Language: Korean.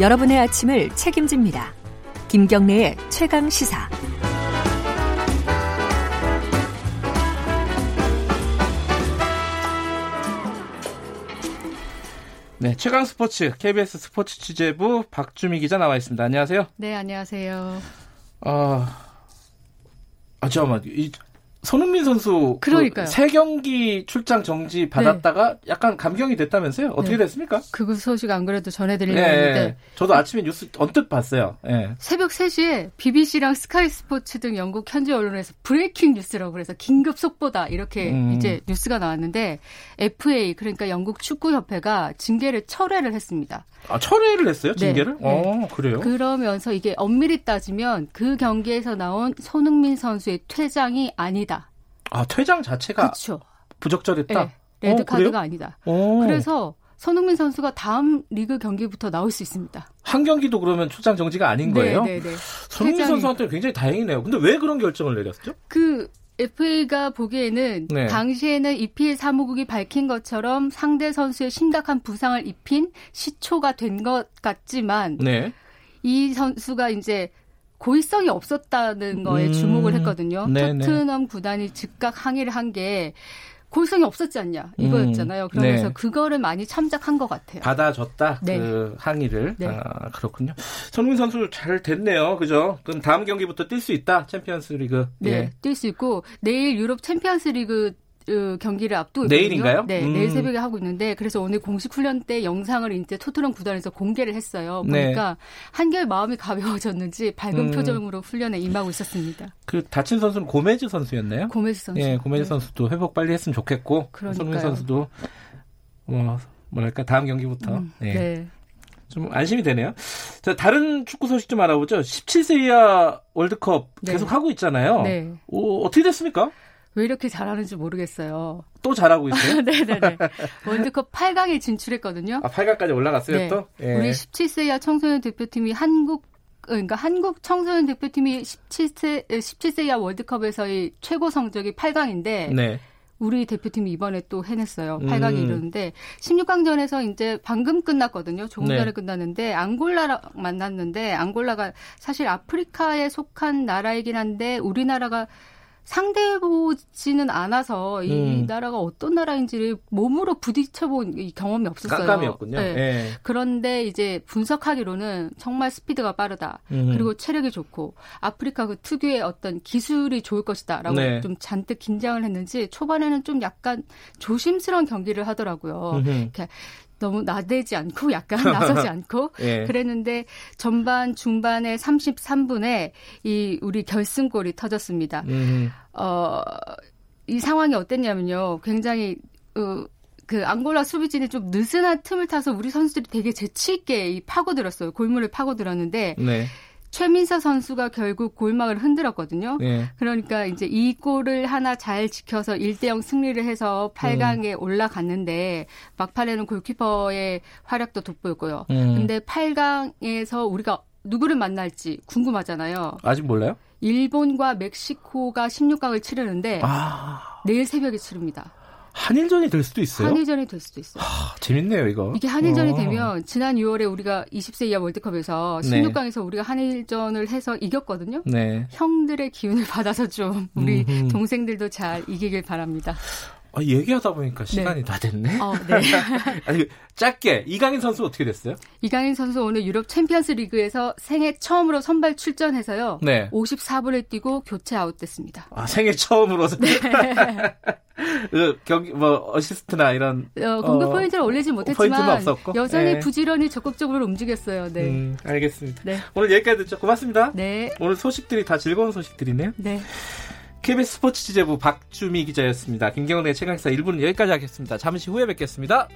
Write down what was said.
여러분의 아침을 책임집니다. 김경래의 최강 시사. 네, 최강 스포츠 KBS 스포츠 취재부 박주미 기자 나와 있습니다. 안녕하세요. 네, 안녕하세요. 아, 아 잠깐만. 이 손흥민 선수 그 그러니까요. 세 경기 출장 정지 받았다가 약간 감경이 됐다면서요? 어떻게 네. 됐습니까? 그 소식 안 그래도 전해드리려고 네, 했는데 저도 아침에 뉴스 언뜻 봤어요. 예. 새벽 3시에 BBC랑 스카이 스포츠 등 영국 현지 언론에서 breaking news라고 그래서 긴급 속보다 이렇게 음. 이제 뉴스가 나왔는데 FA 그러니까 영국 축구 협회가 징계를 철회를 했습니다. 아, 철회를 했어요? 네, 징계를? 네. 어, 그래요? 그러면서 이게 엄밀히 따지면 그 경기에서 나온 손흥민 선수의 퇴장이 아니다. 아, 퇴장 자체가 그렇죠. 부적절했다. 네, 레드 어, 카드가? 아니다. 오. 그래서 손흥민 선수가 다음 리그 경기부터 나올 수 있습니다. 한 경기도 그러면 출장 정지가 아닌 거예요? 네, 네, 네. 손흥민 퇴장이- 선수한테 굉장히 다행이네요. 근데 왜 그런 결정을 내렸죠? 그 FA가 보기에는 네. 당시에는 EPL 사무국이 밝힌 것처럼 상대 선수의 심각한 부상을 입힌 시초가 된 것 같지만 네. 이 선수가 이제 고의성이 없었다는 거에 음, 주목을 했거든요. 네, 네. 토트넘 구단이 즉각 항의를 한게 고의성이 없었지 않냐 이거였잖아요. 음, 그러면서 네. 그거를 많이 참작한 것 같아요. 받아줬다 네. 그 항의를 네. 아, 그렇군요. 손흥민 선수 잘 됐네요, 그죠? 그럼 다음 경기부터 뛸 수 있다 챔피언스리그. 네, 예. 뛸수 있고 내일 유럽 챔피언스리그 어, 경기를 앞두고 내일인가요? 있거든요. 네, 음. 내일 새벽에 하고 있는데 그래서 오늘 공식 훈련 때 영상을 이제 토트넘 구단에서 공개를 했어요. 네. 보니까 한결 마음이 가벼워졌는지 밝은 음. 표정으로 훈련에 임하고 있었습니다. 그 다친 선수는 고메즈 선수였나요? 고메스 선수. 예, 고메즈 네. 선수도 회복 빨리 했으면 좋겠고. 손흥민 선수도 뭐 뭐랄까 다음 경기부터 음, 예, 네. 좀 안심이 되네요. 자, 다른 축구 소식 좀 알아보죠. 17세 이하 월드컵 네. 계속 하고 있잖아요. 네. 오, 어떻게 됐습니까? 왜 이렇게 잘하는지 모르겠어요. 또 잘하고 있어요? 네네네. 월드컵 8강에 진출했거든요. 아, 8강까지 올라갔어요, 네. 또? 예. 우리 17세 이하 청소년 대표팀이 한국 그러니까 한국 청소년 대표팀이 17세 17세 이하 월드컵에서의 최고 성적이 8강인데 네. 우리 대표팀이 이번에 또 해냈어요. 음. 8강에 이르는데 16강전에서 이제 방금 끝났거든요. 조금 네. 전에 끝났는데 앙골라랑 만났는데 앙골라가 사실 아프리카에 속한 나라이긴 한데 우리나라가 상대해보지는 않아서 이 음. 나라가 어떤 나라인지를 몸으로 부딪혀본 이 경험이 없었어요. 깜깜이었군요. 네. 예. 그런데 이제 분석하기로는 정말 스피드가 빠르다. 음. 그리고 체력이 좋고 아프리카 그 특유의 어떤 기술이 좋을 것이다라고 네. 좀 잔뜩 긴장을 했는지 초반에는 좀 약간 조심스러운 경기를 하더라고요. 음흠. 너무 나대지 않고 약간 나서지 않고 예. 그랬는데 전반 중반에 33분에 이 우리 결승골이 터졌습니다. 음. 어, 이 상황이 어땠냐면요. 굉장히, 어, 그 앙골라 수비진이 좀 느슨한 틈을 타서 우리 선수들이 되게 재치 있게 이 파고들었어요. 골문을 파고들었는데, 네. 최민서 선수가 결국 골망을 흔들었거든요. 예. 그러니까 이제 이 골을 하나 잘 지켜서 1대0 승리를 해서 8강에 음. 올라갔는데, 막판에는 골키퍼의 활약도 돋보였고요. 음. 근데 8강에서 우리가 누구를 만날지 궁금하잖아요. 아직 몰라요? 일본과 멕시코가 16강을 치르는데 아. 내일 새벽에 치릅니다. 한일전이 될 수도 있어요? 한일전이 될 수도 있어요. 아, 재밌네요, 이거. 이게 한일전이 어. 되면 지난 6월에 우리가 20세 이하 월드컵에서 네. 16강에서 우리가 한일전을 해서 이겼거든요. 네. 형들의 기운을 받아서 좀 우리 음흠. 동생들도 잘 이기길 바랍니다. 아, 얘기하다 보니까 시간이 다 됐네. 어, 네. 아니, 짧게 이강인 선수 어떻게 됐어요? 이강인 선수 오늘 유럽 챔피언스 리그에서 생애 처음으로 선발 출전해서요. 네. 54분을 뛰고 교체 아웃됐습니다. 아, 생애 처음으로 네. 그 경기 뭐 어시스트나 이런 어, 공격 어, 포인트를 올리지 못했지만 없었고? 여전히 네. 부지런히 적극적으로 움직였어요. 네. 음, 알겠습니다. 네. 오늘 여기까지 듣죠. 고맙습니다. 네. 오늘 소식들이 다 즐거운 소식들이네요. 네. KBS 스포츠 취재부 박주미 기자였습니다. 김경래 최강사 1부는 여기까지 하겠습니다. 잠시 후에 뵙겠습니다.